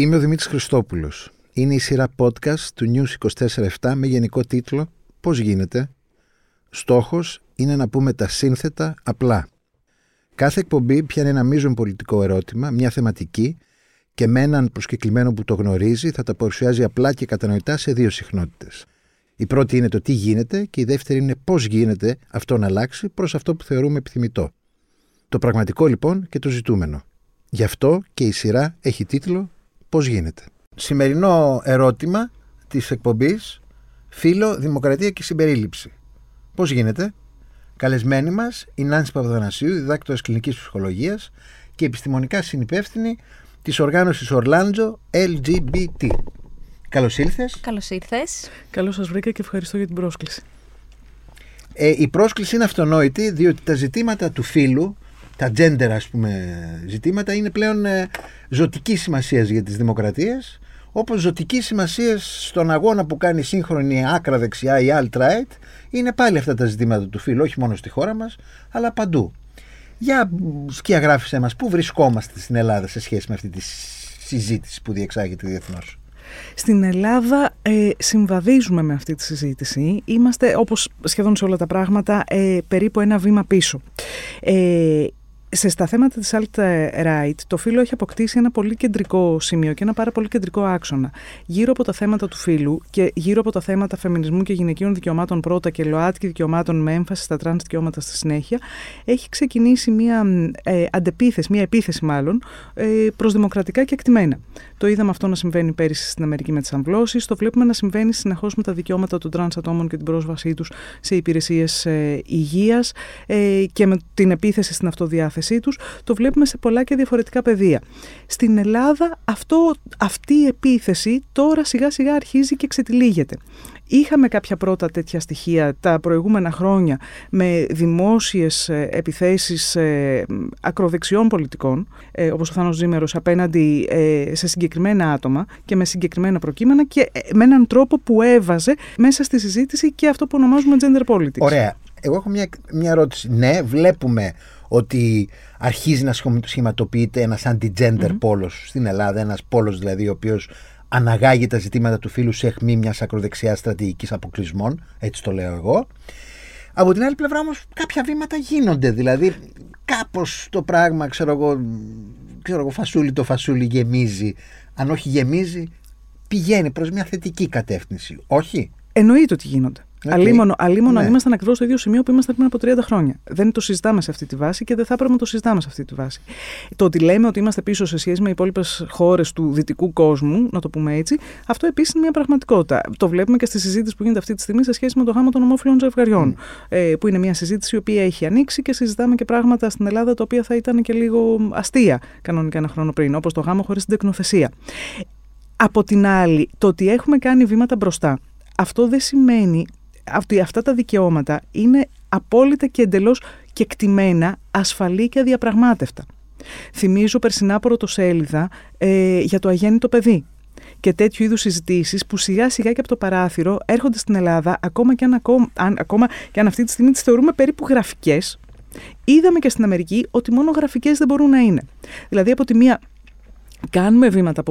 Είμαι ο Δημήτρης Χριστόπουλος. Είναι η σειρά podcast του News 24-7 με γενικό τίτλο «Πώς γίνεται». Στόχος είναι να πούμε τα σύνθετα απλά. Κάθε εκπομπή πιάνει ένα μείζον πολιτικό ερώτημα, μια θεματική και με έναν προσκεκλημένο που το γνωρίζει θα τα παρουσιάζει απλά και κατανοητά σε δύο συχνότητες. Η πρώτη είναι το τι γίνεται και η δεύτερη είναι πώς γίνεται αυτό να αλλάξει προς αυτό που θεωρούμε επιθυμητό. Το πραγματικό λοιπόν και το ζητούμενο. Γι' αυτό και η σειρά έχει τίτλο πώς γίνεται; Σημερινό ερώτημα της εκπομπής Φίλο, Δημοκρατία και Συμπερίληψη. Πώς γίνεται; Καλεσμένη μας η Νάνση Παπαδονασίου, διδάκτορας κλινικής ψυχολογίας και επιστημονικά συνυπεύθυνη της οργάνωσης Ορλάντζο LGBT. Καλώς ήλθες. Καλώς ήρθες. Καλώς σας βρήκα και ευχαριστώ για την πρόσκληση. Ε, η πρόσκληση είναι αυτονόητη διότι τα ζητήματα του φίλου τα gender ας πούμε ζητήματα είναι πλέον ε, ζωτικής σημασίας για τις δημοκρατίες όπως ζωτικής σημασίας στον αγώνα που κάνει σύγχρονη άκρα δεξιά ή alt-right είναι πάλι αυτά τα ζητήματα του φίλου όχι μόνο στη χώρα μας αλλά παντού. Για σκιαγράφησέ μας πού βρισκόμαστε στην Ελλάδα σε σχέση με αυτή τη συζήτηση που διεξάγεται διεθνώς; Στην Ελλάδα ε, συμβαδίζουμε με αυτή τη συζήτηση. Είμαστε, όπως σχεδόν σε όλα τα πράγματα, ε, περίπου ένα βήμα πίσω. Ε, σε στα θέματα της alt-right το φύλο έχει αποκτήσει ένα πολύ κεντρικό σημείο και ένα πάρα πολύ κεντρικό άξονα. Γύρω από τα θέματα του φύλου και γύρω από τα θέματα φεμινισμού και γυναικείων δικαιωμάτων πρώτα και ΛΟΑΤΚΙ δικαιωμάτων με έμφαση στα τρανς δικαιώματα στη συνέχεια έχει ξεκινήσει μια ε, αντεπίθεση, μια επίθεση μάλλον ε, προς δημοκρατικά και κεκτημένα. Το είδαμε αυτό να συμβαίνει πέρυσι στην Αμερική με τις αμβλώσεις, το βλέπουμε να συμβαίνει συνεχώς με τα δικαιώματα των τρανς ατόμων και την πρόσβασή τους σε υπηρεσίες ε, υγείας ε, και με την επίθεση στην αυτοδιάθεση τους, το βλέπουμε σε πολλά και διαφορετικά πεδία. Στην Ελλάδα αυτό, αυτή η επίθεση τώρα σιγά σιγά αρχίζει και ξετυλίγεται. Είχαμε κάποια πρώτα τέτοια στοιχεία τα προηγούμενα χρόνια με δημόσιες ε, επιθέσεις ε, ακροδεξιών πολιτικών, ε, όπως ο Θάνος Ζήμερος, απέναντι σε συγκεκριμένα άτομα και με συγκεκριμένα προκείμενα και με έναν τρόπο που έβαζε μέσα στη συζήτηση και αυτό που ονομάζουμε gender politics. Ωραία. Εγώ έχω μια, μια ερώτηση. Ναι, βλέπουμε ότι αρχίζει να σχηματοποιείται ένας anti-gender mm πόλος στην Ελλάδα, ένας πόλος δηλαδή ο οποίος αναγάγει τα ζητήματα του φίλου σε αιχμή μιας ακροδεξιάς στρατηγικής αποκλεισμών, έτσι το λέω εγώ. Από την άλλη πλευρά όμως κάποια βήματα γίνονται. Δηλαδή, κάπως το πράγμα, ξέρω εγώ, ξέρω εγώ, φασούλι το φασούλι γεμίζει. Αν όχι γεμίζει, πηγαίνει προς μια θετική κατεύθυνση. Όχι. Εννοείται ότι γίνονται. Okay. Αλίμονο, αλίμονο ναι. αν ήμασταν ακριβώς στο ίδιο σημείο που ήμασταν πριν από 30 χρόνια. Δεν το συζητάμε σε αυτή τη βάση και δεν θα έπρεπε να το συζητάμε σε αυτή τη βάση. Το ότι λέμε ότι είμαστε πίσω σε σχέση με υπόλοιπες χώρες του δυτικού κόσμου, να το πούμε έτσι, αυτό επίσης είναι μια πραγματικότητα. Το βλέπουμε και στη συζήτηση που γίνεται αυτή τη στιγμή σε σχέση με το γάμο των ομόφυλων ζευγαριών. Mm. Ε, που είναι μια συζήτηση η οποία έχει ανοίξει και συζητάμε και πράγματα στην Ελλάδα τα οποία θα ήταν και λίγο αστεία κανονικά ένα χρόνο πριν, όπως το γάμο χωρίς την τεκνοθεσία. Από την άλλη, το ότι έχουμε κάνει βήματα μπροστά αυτό δεν σημαίνει ότι αυτά τα δικαιώματα είναι απόλυτα και εντελώς κεκτημένα, ασφαλή και αδιαπραγμάτευτα. Θυμίζω περσινά πρωτοσέλιδα ε, για το αγέννητο παιδί και τέτοιου είδους συζητήσεις που σιγά σιγά και από το παράθυρο έρχονται στην Ελλάδα ακόμα και αν, αν, ακόμα και αν αυτή τη στιγμή τις θεωρούμε περίπου γραφικές είδαμε και στην Αμερική ότι μόνο γραφικές δεν μπορούν να είναι. Δηλαδή από τη μία κάνουμε βήματα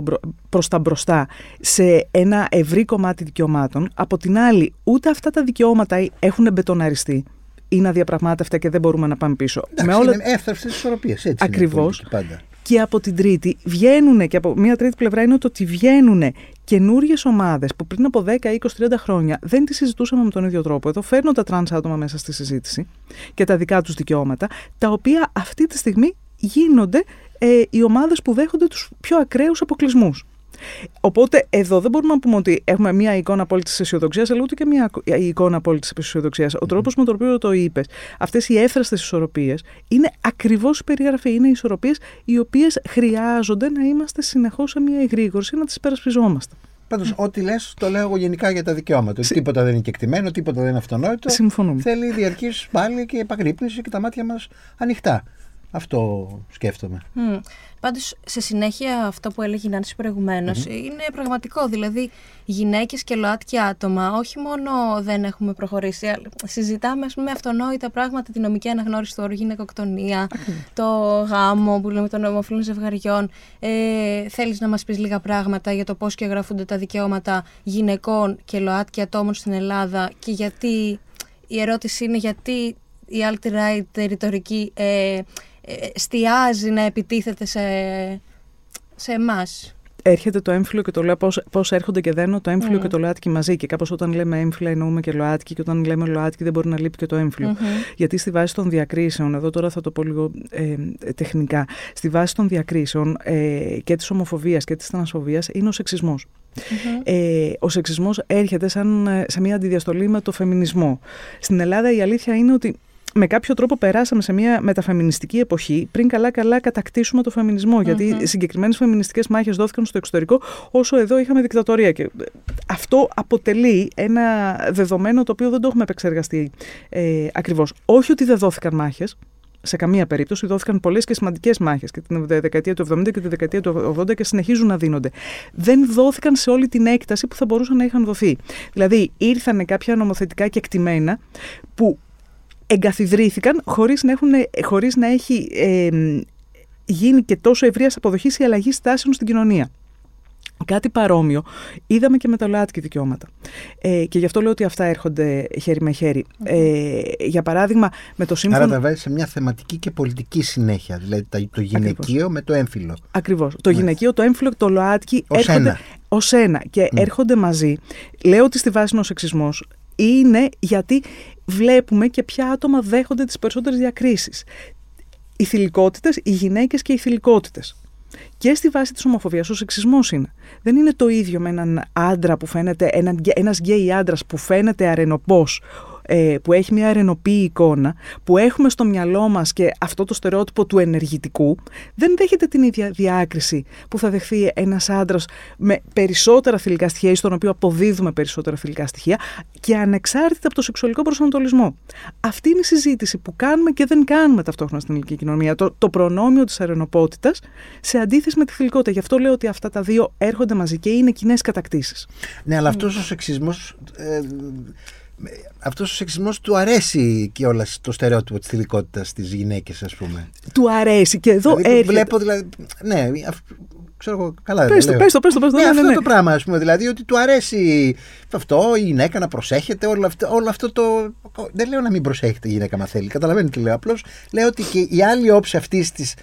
προς τα μπροστά σε ένα ευρύ κομμάτι δικαιωμάτων. Από την άλλη, ούτε αυτά τα δικαιώματα έχουν μπετοναριστεί. Είναι αδιαπραγμάτευτα και δεν μπορούμε να πάμε πίσω. Εντάξει, με όλα... Είναι εύθραυστες ισορροπίες, έτσι Ακριβώς. Και από την τρίτη βγαίνουν, και από μια τρίτη πλευρά είναι το ότι βγαίνουν καινούριες ομάδες που πριν από 10, 20, 30 χρόνια δεν τις συζητούσαμε με τον ίδιο τρόπο. Εδώ φέρνω τα τρανς άτομα μέσα στη συζήτηση και τα δικά τους δικαιώματα, τα οποία αυτή τη στιγμή γίνονται ε, οι ομάδες που δέχονται τους πιο ακραίους αποκλεισμούς. Οπότε εδώ δεν μπορούμε να πούμε ότι έχουμε μια εικόνα απόλυτης αισιοδοξίας, αλλά ούτε και μια εικόνα απόλυτης αισιοδοξίας. Ο τρόπος με τον οποίο το είπες, αυτές οι έφραστε ισορροπίες, είναι ακριβώς η περιγραφή. Είναι ισορροπίες οι οποίες χρειάζονται να είμαστε συνεχώς σε μια εγρήγορση, να τις υπερασπιζόμαστε. Πάντως, ό,τι λες, το λέω εγώ γενικά για τα δικαιώματα. Συ... Τίποτα δεν είναι κεκτημένο, τίποτα δεν είναι αυτονόητο. Συμφωνούμε. Θέλει διαρκής πάλι και επαγρύπνηση και τα μάτια μας ανοιχτά. Αυτό σκέφτομαι. Mm. Πάντως, σε συνέχεια αυτό που έλεγε η Νάνση είναι πραγματικό. Δηλαδή, γυναίκες και ΛΟΑΤΚΙ άτομα, όχι μόνο δεν έχουμε προχωρήσει, αλλά συζητάμε ας πούμε, αυτονόητα πράγματα, τη νομική αναγνώριση του όρου γυναικοκτονία, το γάμο που λέμε των ομοφυλών ζευγαριών. Ε, Θέλεις να μας πεις λίγα πράγματα για το πώς και γραφούνται τα δικαιώματα γυναικών και ΛΟΑΤΚΙ ατόμων στην Ελλάδα και γιατί. Η ερώτηση είναι γιατί η alt-right ρητορική ε, εστιάζει να επιτίθεται σε, σε εμάς. Έρχεται το έμφυλο και το λέω πώς έρχονται και δένω το έμφυλο και το ΛΟΑΤΚΙ μαζί. Και κάπως όταν λέμε έμφυλα εννοούμε και ΛΟΑΤΚΙ, και όταν λέμε ΛΟΑΤΚΙ δεν μπορεί να λείπει και το έμφυλο. Γιατί στη βάση των διακρίσεων, εδώ τώρα θα το πω λίγο ε, τεχνικά, στη βάση των διακρίσεων ε, και της ομοφοβίας και της τρανσφοβία είναι ο σεξισμός. Ε, ο σεξισμός έρχεται σαν, ε, σε μια αντιδιαστολή με το φεμινισμό. Στην Ελλάδα η αλήθεια είναι ότι με κάποιο τρόπο περάσαμε σε μια μεταφεμινιστική εποχή πριν καλά-καλά κατακτήσουμε το φεμινισμό. Γιατί συγκεκριμένες φεμινιστικές μάχες δόθηκαν στο εξωτερικό, όσο εδώ είχαμε δικτατορία. Και αυτό αποτελεί ένα δεδομένο το οποίο δεν το έχουμε επεξεργαστεί ε, ακριβώς. Όχι ότι δεν δόθηκαν μάχες, σε καμία περίπτωση δόθηκαν πολλές και σημαντικές μάχες και την δεκαετία του 70 και τη δεκαετία του 80 και συνεχίζουν να δίνονται. Δεν δόθηκαν σε όλη την έκταση που θα μπορούσαν να είχαν δοθεί. Δηλαδή, ήρθαν κάποια νομοθετικά κεκτημένα που εγκαθιδρύθηκαν χωρίς να, έχουν, χωρίς να έχει ε, γίνει και τόσο ευρείας αποδοχής η αλλαγή στάσεων στην κοινωνία. Κάτι παρόμοιο είδαμε και με τα ΛΟΑΤΚΙ δικαιώματα. Ε, και γι' αυτό λέω ότι αυτά έρχονται χέρι με χέρι. Ε, για παράδειγμα, με το σύμφωνο. Άρα τα βάζει σε μια θεματική και πολιτική συνέχεια. Δηλαδή το γυναικείο με το έμφυλο. Ακριβώς. Το γυναικείο, το έμφυλο και το ΛΟΑΤΚΙ έρχονται. Ω ένα. Και έρχονται μαζί. Λέω ότι στη βάση είναι ο σεξισμός είναι γιατί βλέπουμε και ποια άτομα δέχονται τις περισσότερες διακρίσεις. Οι θηλυκότητες, οι γυναίκες και οι θηλυκότητες. Και στη βάση της ομοφοβίας ο σεξισμός είναι. Δεν είναι το ίδιο με έναν άντρα που φαίνεται, έναν, ένας γκέι άντρας που φαίνεται αρενοπός, ε, που έχει μια αρενοπή εικόνα, που έχουμε στο μυαλό μας και αυτό το στερεότυπο του ενεργητικού, δεν δέχεται την ίδια διάκριση που θα δεχθεί ένας άντρας με περισσότερα θηλυκά στοιχεία ή στον οποίο αποδίδουμε περισσότερα θηλυκά στοιχεία και ανεξάρτητα από το σεξουαλικό προσανατολισμό. Αυτή είναι η συζήτηση που κάνουμε και δεν κάνουμε ταυτόχρονα στην ελληνική κοινωνία. Το, το προνόμιο της αρενοπότητας σε αντίθεση με τη θηλυκότητα. Γι' αυτό λέω ότι αυτά τα δύο έρχονται μαζί και είναι κοινές κατακτήσεις. Ναι, αλλά αυτός ο σεξισμός. Ε, αυτός ο σεξισμός του αρέσει και όλα το στερεότυπο της θηλυκότητας στις γυναίκες, ας πούμε. Του αρέσει και εδώ δηλαδή, έρχεται. Βλέπω δηλαδή. Ναι, ξέρω εγώ καλά. Πες το, πες το, πες το, πες το. Ναι, ναι, αυτό ναι. το πράγμα, ας πούμε. Δηλαδή ότι του αρέσει αυτό, η γυναίκα να προσέχεται, όλο αυτό, όλο αυτό το. Δεν λέω να μην προσέχετε η γυναίκα, μα θέλει. Καταλαβαίνετε τι λέω. Απλώς λέω ότι και η άλλη όψη αυτής της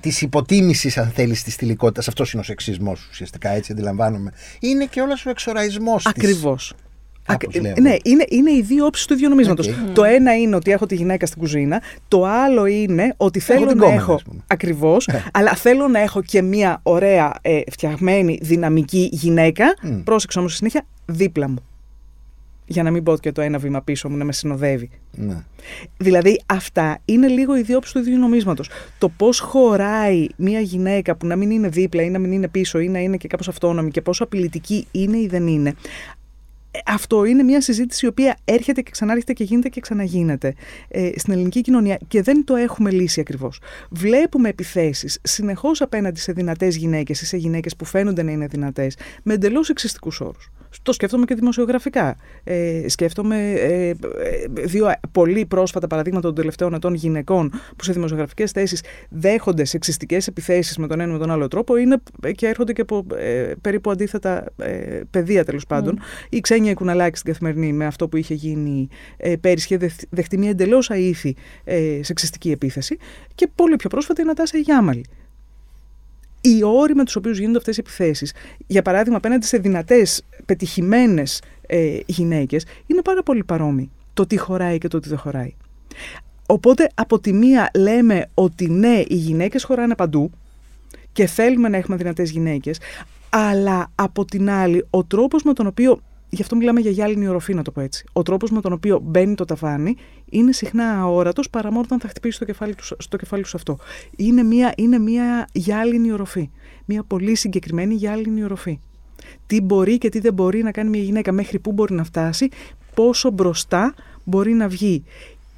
της υποτίμησης, αν θέλεις, της θηλυκότητας, αυτός είναι ο σεξισμός ουσιαστικά, έτσι αντιλαμβάνομαι. Είναι και όλο ο εξοραϊσμός της. Ακριβώ. ναι, είναι, είναι οι δύο όψεις του ίδιου νομίσματος. Το ένα είναι ότι έχω τη γυναίκα στην κουζίνα. Το άλλο είναι ότι θέλω να έχω. Ακριβώς. Ε. Αλλά θέλω να έχω και μια ωραία, ε, φτιαγμένη, δυναμική γυναίκα. Mm. Πρόσεξε όμως συνέχεια δίπλα μου. Για να μην πω και το ένα βήμα πίσω μου να με συνοδεύει. Ναι. Δηλαδή, αυτά είναι λίγο οι δύο όψεις του ίδιου νομίσματος. Το πώς χωράει μια γυναίκα που να μην είναι δίπλα ή να μην είναι πίσω ή να είναι και κάπως αυτόνομη και πόσο απειλητική είναι ή δεν είναι αυτό είναι μια συζήτηση η οποία έρχεται και ξανάρχεται και γίνεται και ξαναγίνεται ε, στην ελληνική κοινωνία και δεν το έχουμε λύσει ακριβώς. Βλέπουμε επιθέσεις συνεχώς απέναντι σε δυνατές γυναίκες ή σε γυναίκες που φαίνονται να είναι δυνατές με εντελώς εξιστικούς όρους. Το σκέφτομαι και δημοσιογραφικά. Ε, σκέφτομαι ε, ε, δύο πολύ πρόσφατα παραδείγματα των τελευταίων ετών γυναικών που σε δημοσιογραφικές θέσεις δέχονται σεξιστικές επιθέσεις με τον ένα με τον άλλο τρόπο είναι, και έρχονται και από ε, περίπου αντίθετα ε, παιδεία τέλος πάντων. Mm. Η Ξένια Κουναλάκη στην καθημερινή με αυτό που είχε γίνει ε, πέρυσι είχε δεχτεί μια εντελώς αήθη ε, σεξιστική επίθεση. Και πολύ πιο πρόσφατα η Νατάσα Γιάμαλη οι όροι με τους οποίους γίνονται αυτές οι επιθέσεις, για παράδειγμα, απέναντι σε δυνατές, πετυχημένες ε, γυναίκες, είναι πάρα πολύ παρόμοιοι. Το τι χωράει και το τι δεν χωράει. Οπότε, από τη μία λέμε ότι ναι, οι γυναίκες χωράνε παντού και θέλουμε να έχουμε δυνατές γυναίκες, αλλά από την άλλη, ο τρόπος με τον οποίο γι' αυτό μιλάμε για γυάλινη οροφή, να το πω έτσι. Ο τρόπος με τον οποίο μπαίνει το ταβάνι είναι συχνά αόρατος παρά μόνο όταν θα χτυπήσει το κεφάλι τους, στο κεφάλι σου αυτό. Είναι μια, είναι μια γυάλινη οροφή. Μια πολύ συγκεκριμένη γυάλινη οροφή. Τι μπορεί και τι δεν μπορεί να κάνει μια γυναίκα, μέχρι πού μπορεί να φτάσει, πόσο μπροστά μπορεί να βγει.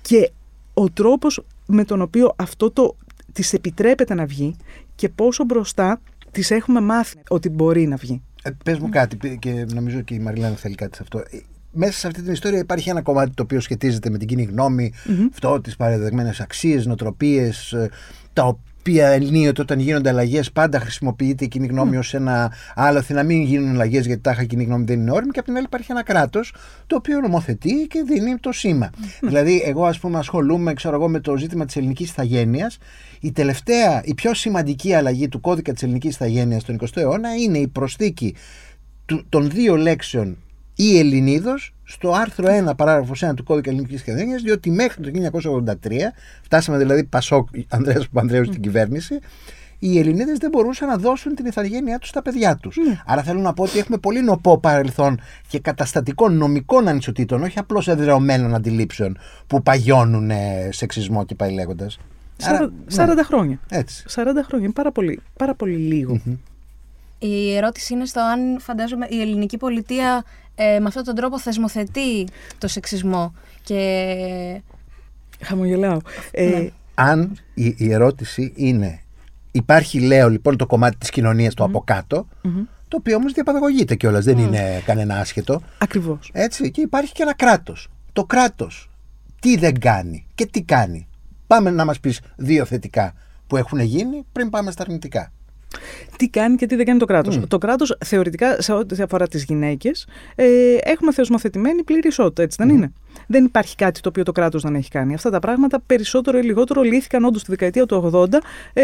Και ο τρόπος με τον οποίο αυτό το της επιτρέπεται να βγει και πόσο μπροστά της έχουμε μάθει ότι μπορεί να βγει. Ε, πες μου κάτι και νομίζω και η Μαριλάνα θέλει κάτι σε αυτό. Ε, μέσα σε αυτή την ιστορία υπάρχει ένα κομμάτι το οποίο σχετίζεται με την κοινή γνώμη, mm-hmm. αυτό, τις παραδεδεγμένε αξίες, νοοτροπίες, ε, τα οποία ενίοτε όταν γίνονται αλλαγές πάντα χρησιμοποιείται η κοινή γνώμη mm. ως ένα άλοθη να μην γίνουν αλλαγές γιατί τάχα η κοινή γνώμη δεν είναι όριμη και από την άλλη υπάρχει ένα κράτος το οποίο νομοθετεί και δίνει το σήμα. Δηλαδή, εγώ ας πούμε ασχολούμαι ξέρω εγώ, με το ζήτημα της ελληνικής ηθαγένειας. Η τελευταία, η πιο σημαντική αλλαγή του κώδικα της ελληνικής ηθαγένειας στον 20ο αιώνα είναι η προσθήκη των δύο λέξεων ή Ελληνίδος στο άρθρο 1 παράγραφος 1 του κώδικα ελληνικής ηθαγένειας διότι μέχρι το 1983 φτάσαμε δηλαδή Πασόκ Ανδρέας Παπανδρέου στην κυβέρνηση οι Ελληνίδες δεν μπορούσαν να δώσουν την ηθαγένειά τους στα παιδιά τους. Ναι. Άρα θέλω να πω ότι έχουμε πολύ νοπό παρελθόν και καταστατικών νομικών ανισοτήτων, όχι απλώς εδρεωμένων αντιλήψεων που παγιώνουν σεξισμό και πάει λέγοντας. 40, 40 ναι. χρόνια. Έτσι. 40 χρόνια. Είναι πάρα πολύ, πάρα πολύ Η ερώτηση είναι στο αν φαντάζομαι η ελληνική πολιτεία ε, με αυτόν τον τρόπο θεσμοθετεί το σεξισμό και... Χαμογελάω. Ε, ναι. Αν η, ερώτηση είναι υπάρχει λέω λοιπόν το κομμάτι της κοινωνίας του από κάτω το οποίο όμως διαπαιδαγωγείται κιόλας, δεν είναι κανένα άσχετο. Ακριβώς. Έτσι, και υπάρχει και ένα κράτος. Το κράτος τι δεν κάνει και τι κάνει. Πάμε να μας πεις δύο θετικά που έχουν γίνει πριν πάμε στα αρνητικά τι κάνει και τι δεν κάνει το κράτος. Το κράτος θεωρητικά, σε ό,τι αφορά τις γυναίκες, ε, έχουμε θεσμοθετημένη πλήρη ισότητα, έτσι δεν είναι; Δεν υπάρχει κάτι το οποίο το κράτος δεν έχει κάνει. Αυτά τα πράγματα περισσότερο ή λιγότερο λύθηκαν όντως τη δεκαετία του 80 ε,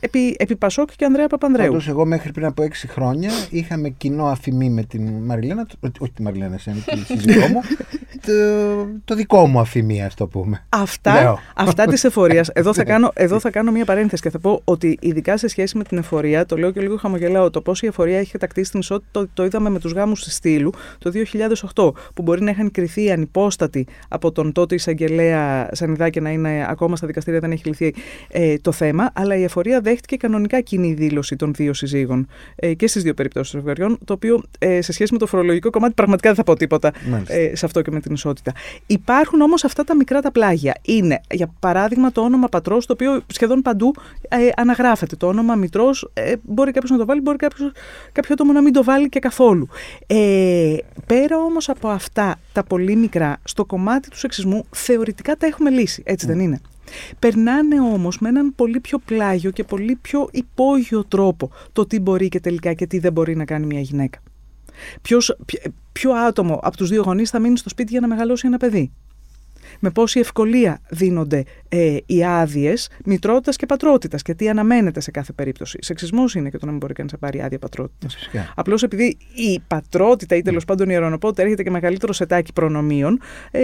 επί, επί Πασόκ και Ανδρέα Παπανδρέου. Πάντως, εγώ μέχρι πριν από 6 χρόνια είχαμε κοινό αφημί με την Μαριλένα, όχι τη Μαριλένα, τη σύζυγό μου, το, το δικό μου αφημί, ας το πούμε. Αυτά, αυτά της εφορίας. Εδώ, θα κάνω, εδώ θα κάνω μια παρένθεση και θα πω ότι ειδικά σε σχέση με την εφορία, το λέω και λίγο χαμογελάω, το πώς η εφορία έχει κατακτήσει την ισότητα, το, το είδαμε με τους γάμους τη Στήλου το 2008, που μπορεί να είχαν κρυθεί ανυπόστατοι από τον τότε εισαγγελέα Σανιδάκη να είναι ακόμα στα δικαστήρια, δεν έχει λυθεί ε, το θέμα, αλλά η εφορία δέχτηκε κανονικά κοινή δήλωση των δύο συζύγων ε, και στις δύο περιπτώσεις των ζευγαριών, το οποίο ε, σε σχέση με το φορολογικό κομμάτι πραγματικά δεν θα πω τίποτα ε, σε αυτό και με την ισότητα. Υπάρχουν όμως αυτά τα μικρά τα πλάγια. Είναι, για παράδειγμα, το όνομα πατρός, το οποίο σχεδόν παντού ε, αναγράφεται. Το όνομα μητρός ε, μπορεί κάποιος να το βάλει, μπορεί κάποιος, κάποιο άτομο να μην το βάλει και καθόλου. Ε, πέρα όμως από αυτά τα πολύ μικρά, στο κομμάτι του σεξισμού θεωρητικά τα έχουμε λύσει. Έτσι δεν είναι. Περνάνε όμως με έναν πολύ πιο πλάγιο και πολύ πιο υπόγειο τρόπο το τι μπορεί και τελικά και τι δεν μπορεί να κάνει μια γυναίκα. Ποιος, ποιο άτομο από τους δύο γονείς θα μείνει στο σπίτι για να μεγαλώσει ένα παιδί; Με πόση ευκολία δίνονται ε, οι άδειες μητρότητας και πατρότητας και τι αναμένεται σε κάθε περίπτωση. Σεξισμός είναι και το να μην μπορεί κανείς να πάρει άδεια πατρότητας. Απλώς επειδή η πατρότητα ή τέλος ναι. πάντων η ιερονοπότητα έρχεται και μεγαλύτερο σετάκι προνομίων, ε,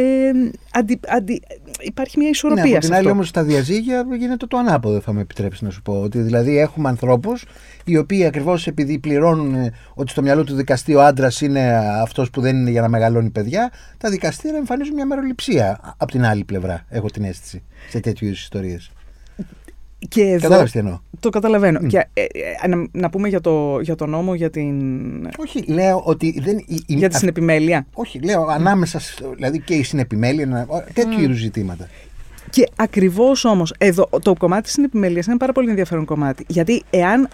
αντι, αντι, υπάρχει μια ισορροπία. Ναι, από την άλλη όμως στα διαζύγια γίνεται το ανάποδο, θα με επιτρέψεις να σου πω. Ότι δηλαδή έχουμε ανθρώπους οι οποίοι ακριβώς επειδή πληρώνουν ε, ότι στο μυαλό του δικαστή ο άντρας είναι αυτός που δεν είναι για να μεγαλώνει παιδιά, τα δικαστήρια εμφανίζουν μια μεροληψία από την άλλη πλευρά, έχω την αίσθηση, σε τέτοιου είδους ιστορίες. Και εδώ, τι εννοώ; Το καταλαβαίνω. Mm. Και, ε, ε, να, να, πούμε για το, για το νόμο, για την. Όχι, λέω ότι. Δεν, η, για τη συνεπιμέλεια. Όχι, λέω ανάμεσα. Δηλαδή και η συνεπιμέλεια, τέτοιου mm. είδους ζητήματα. Και ακριβώς όμως, εδώ το κομμάτι της συνεπιμέλειας είναι ένα πάρα πολύ ενδιαφέρον κομμάτι. Γιατί εάν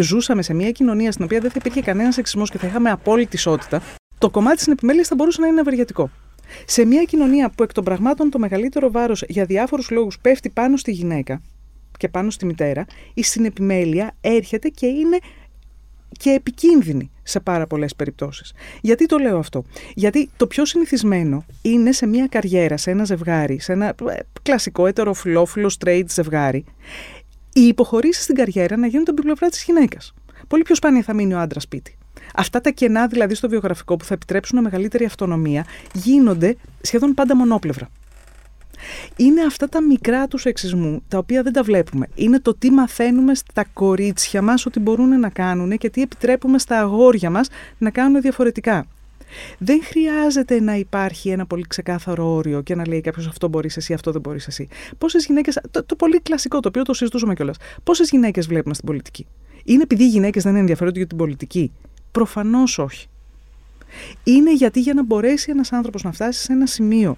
ζούσαμε σε μια κοινωνία στην οποία δεν θα υπήρχε κανένα σεξισμός και θα είχαμε απόλυτη ισότητα, το κομμάτι της συνεπιμέλειας θα μπορούσε να είναι ευεργετικό. Σε μια κοινωνία που εκ των πραγμάτων το μεγαλύτερο βάρος για διάφορους λόγους πέφτει πάνω στη γυναίκα και πάνω στη μητέρα, η συνεπιμέλεια έρχεται και είναι και επικίνδυνη σε πάρα πολλές περιπτώσεις. Γιατί το λέω αυτό; Γιατί το πιο συνηθισμένο είναι σε μια καριέρα, σε ένα ζευγάρι, σε ένα ε, κλασικό ετεροφιλόφιλο straight ζευγάρι, οι υποχωρήσεις στην καριέρα να γίνονται από την πλευρά της γυναίκας. Πολύ πιο σπάνια θα μείνει ο άντρας σπίτι. Αυτά τα κενά δηλαδή στο βιογραφικό που θα επιτρέψουν μεγαλύτερη αυτονομία γίνονται σχεδόν πάντα μονόπλευρα. Είναι αυτά τα μικρά του σεξισμού, τα οποία δεν τα βλέπουμε. Είναι το τι μαθαίνουμε στα κορίτσια μας ότι μπορούν να κάνουν και τι επιτρέπουμε στα αγόρια μας να κάνουν διαφορετικά. Δεν χρειάζεται να υπάρχει ένα πολύ ξεκάθαρο όριο και να λέει κάποιος αυτό μπορείς εσύ, αυτό δεν μπορείς εσύ. Πόσες γυναίκες. Το, το πολύ κλασικό, το οποίο το συζητούσαμε κιόλας. Πόσες γυναίκες βλέπουμε στην πολιτική; Είναι επειδή οι γυναίκες δεν ενδιαφέρονται για την πολιτική; Προφανώς όχι. Είναι γιατί για να μπορέσει ένας άνθρωπος να φτάσει σε ένα σημείο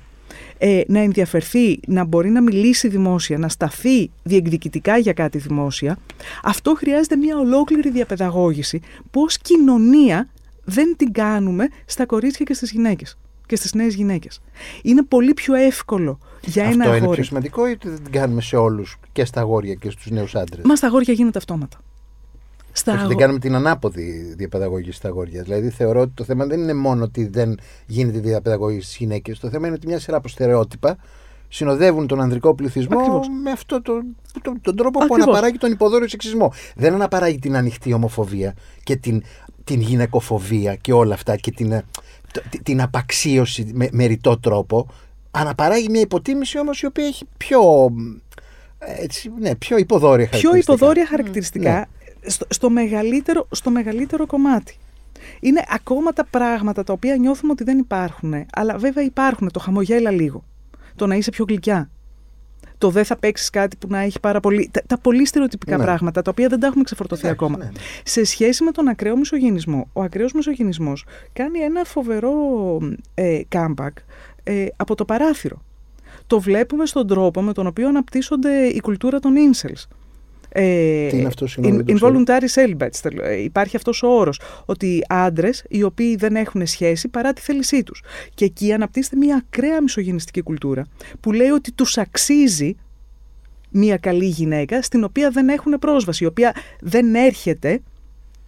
ε, να ενδιαφερθεί, να μπορεί να μιλήσει δημόσια, να σταθεί διεκδικητικά για κάτι δημόσια, αυτό χρειάζεται μια ολόκληρη διαπαιδαγώγηση που ως κοινωνία δεν την κάνουμε στα κορίτσια και στις γυναίκες και στις νέες γυναίκες. Είναι πολύ πιο εύκολο για Αυτό ένα αγόρι. είναι πιο σημαντικό ή δεν την κάνουμε σε όλους και στα αγόρια και στους νέους άντρες; Μα στα αγόρια γίνεται αυτόματα. Στα Όχι, αγο- δεν κάνουμε την ανάποδη διαπαιδαγωγή στα αγόρια. Δηλαδή, θεωρώ ότι το θέμα δεν είναι μόνο ότι δεν γίνεται διαπαιδαγωγή στις γυναίκες. Το θέμα είναι ότι μια σειρά από στερεότυπα συνοδεύουν τον ανδρικό πληθυσμό Ακριβώς. με αυτόν τον, τον, τον τρόπο Ακριβώς. που αναπαράγει τον υποδόριο σεξισμό. Δεν αναπαράγει την ανοιχτή ομοφοβία και την, την γυναικοφοβία και όλα αυτά και την, ε, το- τη- την απαξίωση με, με ρητό τρόπο. Αναπαράγει μια υποτίμηση όμως η οποία έχει πιο. ε, Έτσι, ναι, πιο υποδόρια πιο χαρακτηριστικά. υποδόρια χαρακτηριστικά Ναι. στο, στο, μεγαλύτερο, στο μεγαλύτερο κομμάτι. Είναι ακόμα τα πράγματα τα οποία νιώθουμε ότι δεν υπάρχουν. Αλλά βέβαια υπάρχουν. Το χαμογέλα λίγο. Το να είσαι πιο γλυκιά. Το δεν θα παίξεις κάτι που να έχει πάρα πολύ. Τα, τα πολύ στερεοτυπικά Ναι. πράγματα τα οποία δεν τα έχουμε ξεφορτωθεί Εντάξει, ακόμα. ναι, ναι. Σε σχέση με τον ακραίο μισογενισμό, ο ακραίος μισογενισμός κάνει ένα φοβερό ε, comeback ε, από το παράθυρο. Το βλέπουμε στον τρόπο με τον οποίο αναπτύσσονται η κουλτούρα των incels. Ε, Τι είναι αυτό, συγγνώμη, in- δεν το ξέρω. involuntary celibates. τελ- ε, Υπάρχει αυτός ο όρος ότι άντρες οι οποίοι δεν έχουν σχέση παρά τη θέλησή τους. Και εκεί αναπτύσσεται μια ακραία μισογενιστική κουλτούρα που λέει ότι τους αξίζει μια καλή γυναίκα στην οποία δεν έχουν πρόσβαση, η οποία δεν έρχεται,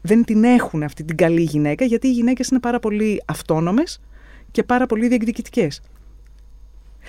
δεν την έχουν αυτή την καλή γυναίκα, γιατί οι γυναίκες είναι πάρα πολύ αυτόνομες και πάρα πολύ διεκδικητικές.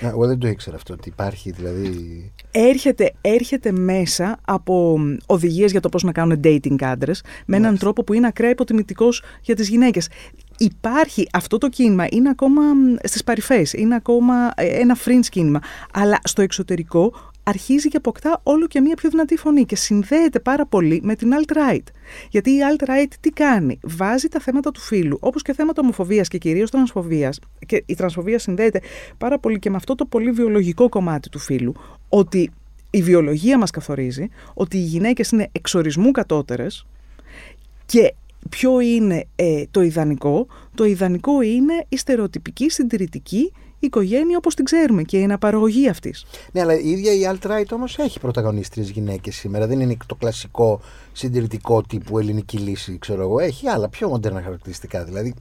Α, Εγώ δεν το ήξερα αυτό, ότι υπάρχει δηλαδή. Έρχεται, έρχεται μέσα από οδηγίες για το πώς να κάνουν dating άντρες με έναν Μάλιστα. τρόπο που είναι ακραία υποτιμητικός για τις γυναίκες. Υπάρχει αυτό το κίνημα, είναι ακόμα μ, στις παρυφές, είναι ακόμα ε, ένα fringe κίνημα, αλλά στο εξωτερικό αρχίζει και αποκτά όλο και μία πιο δυνατή φωνή και συνδέεται πάρα πολύ με την alt-right. Γιατί η alt-right τι κάνει, βάζει τα θέματα του φύλου, όπως και θέματα ομοφοβίας και κυρίως τρανσφοβίας, και η τρανσφοβία συνδέεται πάρα πολύ και με αυτό το πολύ βιολογικό κομμάτι του φύλου, ότι η βιολογία μας καθορίζει, ότι οι γυναίκες είναι εξορισμού κατώτερες και ποιο είναι ε, το ιδανικό; Το ιδανικό είναι η στερεοτυπική συντηρητική οικογένεια όπως την ξέρουμε και η αναπαραγωγή αυτής. Ναι, αλλά η ίδια η alt-right όμως έχει πρωταγωνίστριε γυναίκες σήμερα. Δεν είναι το κλασικό συντηρητικό τύπου ελληνική λύση, ξέρω εγώ. Έχει άλλα πιο μοντέρνα χαρακτηριστικά. Δηλαδή,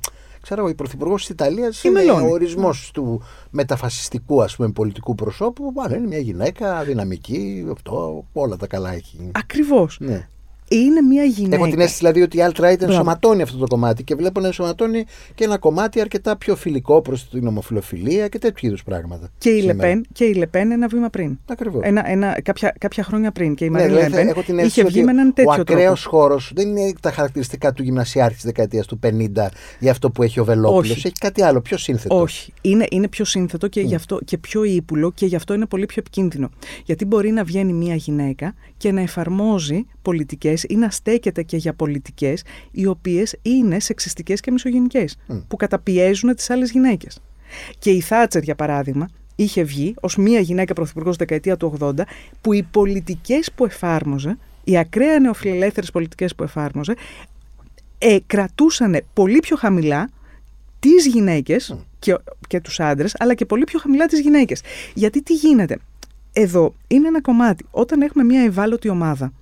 ξέρω εγώ, η πρωθυπουργός της Ιταλίας είναι Μελώνη. ο ορισμός του μεταφασιστικού ας πούμε, πολιτικού προσώπου. Μάλλον είναι μια γυναίκα δυναμική, αυτό, όλα τα καλά έχει. Ακριβώς. Ναι. Είναι μια γυναίκα. Έχω την αίσθηση δηλαδή ότι η alt-right Μπράβο. ενσωματώνει αυτό το κομμάτι και βλέπω να ενσωματώνει και ένα κομμάτι αρκετά πιο φιλικό προς την ομοφιλοφιλία και τέτοιου είδους πράγματα. Και η, σήμερα. Λεπέν, και η Λεπέν ένα βήμα πριν. Ακριβώς. Ένα, ένα, κάποια, κάποια χρόνια πριν. Και η Ναι, Μαρίν δηλαδή, Λεπέν έχω την είχε αίσθηση βγει ότι με έναν ο τέτοιο ακραίος τρόπο. χώρος δεν είναι τα χαρακτηριστικά του γυμνασιάρχης της δεκαετίας του 50 ή αυτό που έχει ο Βελόπουλος. Όχι. Έχει κάτι άλλο, πιο σύνθετο. Όχι. Είναι, είναι πιο σύνθετο και, γι αυτό, και πιο ύπουλο και γι' αυτό είναι πολύ πιο επικίνδυνο. Γιατί μπορεί να βγαίνει μια γυναίκα και να εφαρμόζει πολιτικές ή να στέκεται και για πολιτικές οι οποίες είναι σεξιστικές και μισογενικές, που καταπιέζουν τις άλλες γυναίκες. Και η Θάτσερ, για παράδειγμα, είχε βγει ως μια γυναίκα πρωθυπουργός δεκαετία του 80 που οι πολιτικές που εφάρμοζε, οι ακραία νεοφιλελεύθερες πολιτικές που εφάρμοζε, ε, κρατούσαν πολύ πιο χαμηλά τις γυναίκες και, και τους άντρες, αλλά και πολύ πιο χαμηλά τις γυναίκες. Γιατί τι γίνεται; Εδώ είναι ένα κομμάτι. Όταν έχουμε μια ευάλωτη ομάδα,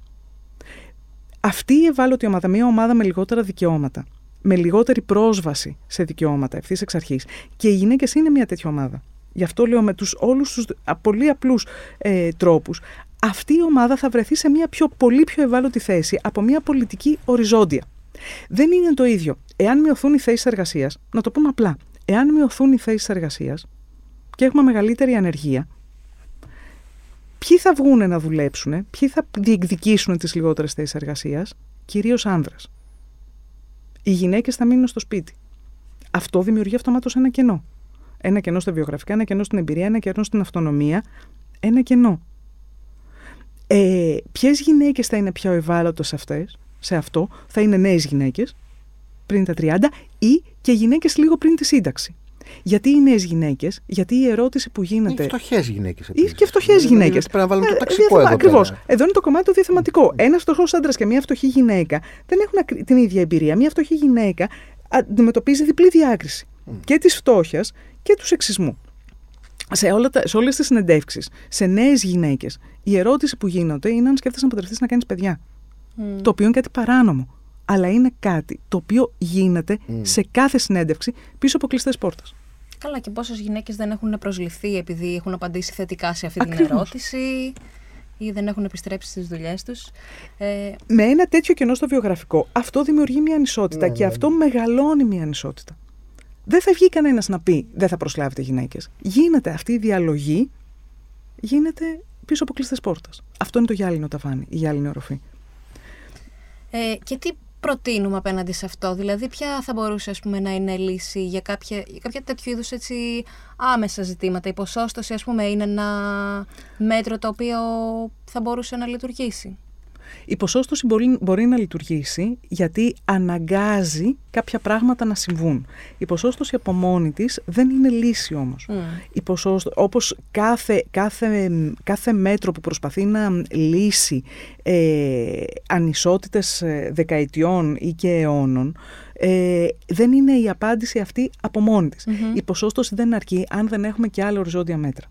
αυτή η ευάλωτη ομάδα, μια ομάδα με λιγότερα δικαιώματα, με λιγότερη πρόσβαση σε δικαιώματα ευθύς εξ αρχής. Και οι γυναίκες είναι μια τέτοια ομάδα. Γι' αυτό λέω με τους όλους τους α, πολύ απλούς ε, τρόπους. Αυτή η ομάδα θα βρεθεί σε μια πιο, πολύ πιο ευάλωτη θέση από μια πολιτική οριζόντια. Δεν είναι το ίδιο. Εάν μειωθούν οι θέσεις εργασίας, να το πούμε απλά, εάν μειωθούν οι θέσεις εργασίας και έχουμε μεγαλύτερη ανεργία, ποιοι θα βγουν να δουλέψουν, ποιοι θα διεκδικήσουν τις λιγότερες θέσεις εργασίας, κυρίως άνδρες. Οι γυναίκες θα μείνουν στο σπίτι. Αυτό δημιουργεί αυτομάτως ένα κενό. Ένα κενό στα βιογραφικά, ένα κενό στην εμπειρία, ένα κενό στην αυτονομία. Ένα κενό. Ε, Ποιες γυναίκες θα είναι πιο ευάλωτες σε, αυτές, σε αυτό, θα είναι νέες γυναίκες πριν τα 30 ή και γυναίκες λίγο πριν τη σύνταξη; Γιατί οι νέες γυναίκες, γιατί η ερώτηση που γίνεται. Ή φτωχές γυναίκες. Ή και φτωχές γυναίκες. Πρέπει να βάλουμε το ταξικό εδώ. Ακριβώς. πέρα. Εδώ είναι το κομμάτι το διαθεματικό. Ένας φτωχός άντρας και μια φτωχή γυναίκα δεν έχουν ακρι- την ίδια εμπειρία. Μια φτωχή γυναίκα αντιμετωπίζει διπλή διάκριση και της φτώχειας και του σεξισμού. σε, όλα τα, σε όλες τις συνεντεύξεις, σε νέες γυναίκες, η ερώτηση που γίνονται είναι αν σκέφτεσαι να παντρευτείς να κάνεις παιδιά. Το οποίο είναι κάτι παράνομο. Αλλά είναι κάτι το οποίο γίνεται σε κάθε συνέντευξη πίσω από κλειστές πόρτες. Καλά, και πόσες γυναίκες δεν έχουν προσληφθεί επειδή έχουν απαντήσει θετικά σε αυτή την ερώτηση ή δεν έχουν επιστρέψει στις δουλειές τους. Ε... Με ένα τέτοιο κενό στο βιογραφικό, αυτό δημιουργεί μια ανισότητα ναι, και ναι, αυτό ναι. μεγαλώνει μια ανισότητα. Δεν θα βγει κανένας να πει δεν θα προσλάβετε γυναίκες. Γίνεται αυτή η διαλογή, γίνεται πίσω από κλειστές πόρτες. Αυτό είναι το γυάλινο ταβάνι, η γυάλινη οροφή. Ε, και τι προτείνουμε απέναντι σε αυτό, δηλαδή ποια θα μπορούσε ας πούμε, να είναι λύση για κάποια, για κάποια τέτοιου είδους έτσι, άμεσα ζητήματα; Η ποσόστοση ας πούμε, είναι ένα μέτρο το οποίο θα μπορούσε να λειτουργήσει; Η ποσόστοση μπορεί, μπορεί να λειτουργήσει γιατί αναγκάζει κάποια πράγματα να συμβούν. Η ποσόστοση από μόνη της δεν είναι λύση όμως. Mm. όπως κάθε, κάθε, κάθε μέτρο που προσπαθεί να λύσει ε, ανισότητες ε, δεκαετιών ή και αιώνων, ε, δεν είναι η απάντηση αυτή από μόνη της. Η ποσόστοση δεν αρκεί αν δεν έχουμε και άλλα οριζόντια μέτρα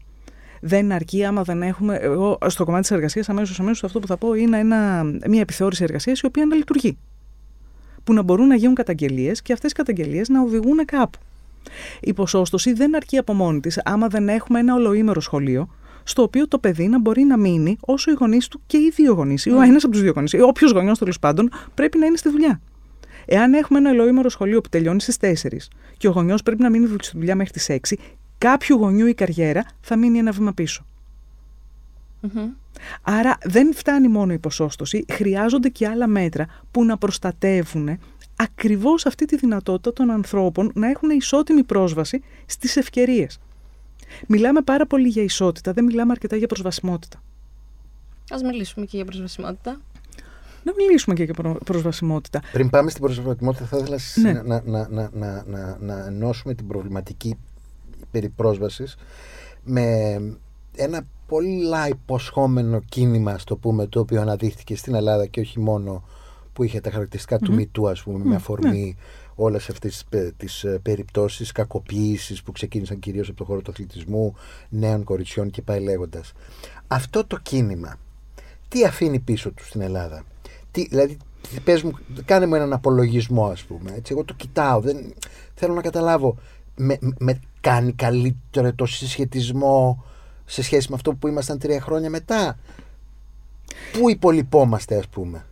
δεν αρκεί άμα δεν έχουμε. Εγώ στο κομμάτι της εργασίας, αμέσως αμέσως αυτό που θα πω είναι ένα, μια επιθεώρηση εργασίας η οποία να λειτουργεί. Που να μπορούν να γίνουν καταγγελίες και αυτές οι καταγγελίες να οδηγούν κάπου. Η ποσόστοση δεν αρκεί από μόνη της άμα δεν έχουμε ένα ολοήμερο σχολείο στο οποίο το παιδί να μπορεί να μείνει όσο οι γονείς του και οι δύο γονείς, ή ο ένας από τους δύο γονείς, ή όποιος γονιός τέλος πάντων πρέπει να είναι στη δουλειά. Εάν έχουμε ένα ολοήμερο σχολείο που τελειώνει στις 4 και ο γονιός πρέπει να μείνει στη δουλειά μέχρι τις 6, κάποιου γονιού η καριέρα θα μείνει ένα βήμα Άρα δεν φτάνει μόνο η ποσόστοση, χρειάζονται και άλλα μέτρα που να προστατεύουν ακριβώς αυτή τη δυνατότητα των ανθρώπων να έχουν ισότιμη πρόσβαση στις ευκαιρίες. Μιλάμε πάρα πολύ για ισότητα, δεν μιλάμε αρκετά για προσβασιμότητα. Ας μιλήσουμε και για προσβασιμότητα. Να μιλήσουμε και για προσβασιμότητα. Πριν πάμε στην προσβασιμότητα θα ήθελα ναι. να, να, να, να, να, να ενώσουμε την προβληματική περί πρόσβασης με ένα πολύ υποσχόμενο κίνημα, στο πούμε, το οποίο αναδείχθηκε στην Ελλάδα και όχι μόνο που είχε τα χαρακτηριστικά του Μητού, ας πούμε, με αφορμή mm-hmm. όλες αυτές τις ε, περιπτώσεις κακοποίησης που ξεκίνησαν κυρίως από το χώρο του αθλητισμού, νέων κοριτσιών και πάει λέγοντας. Αυτό το κίνημα, τι αφήνει πίσω του στην Ελλάδα; Τι, δηλαδή, πες μου, κάνε μου έναν απολογισμό, ας πούμε. Έτσι, εγώ το κοιτάω, δεν, θέλω να καταλάβω με, με κάνει καλύτερο το συσχετισμό σε σχέση με αυτό που ήμασταν τρία χρόνια μετά; Πού υπολοιπόμαστε ας πούμε;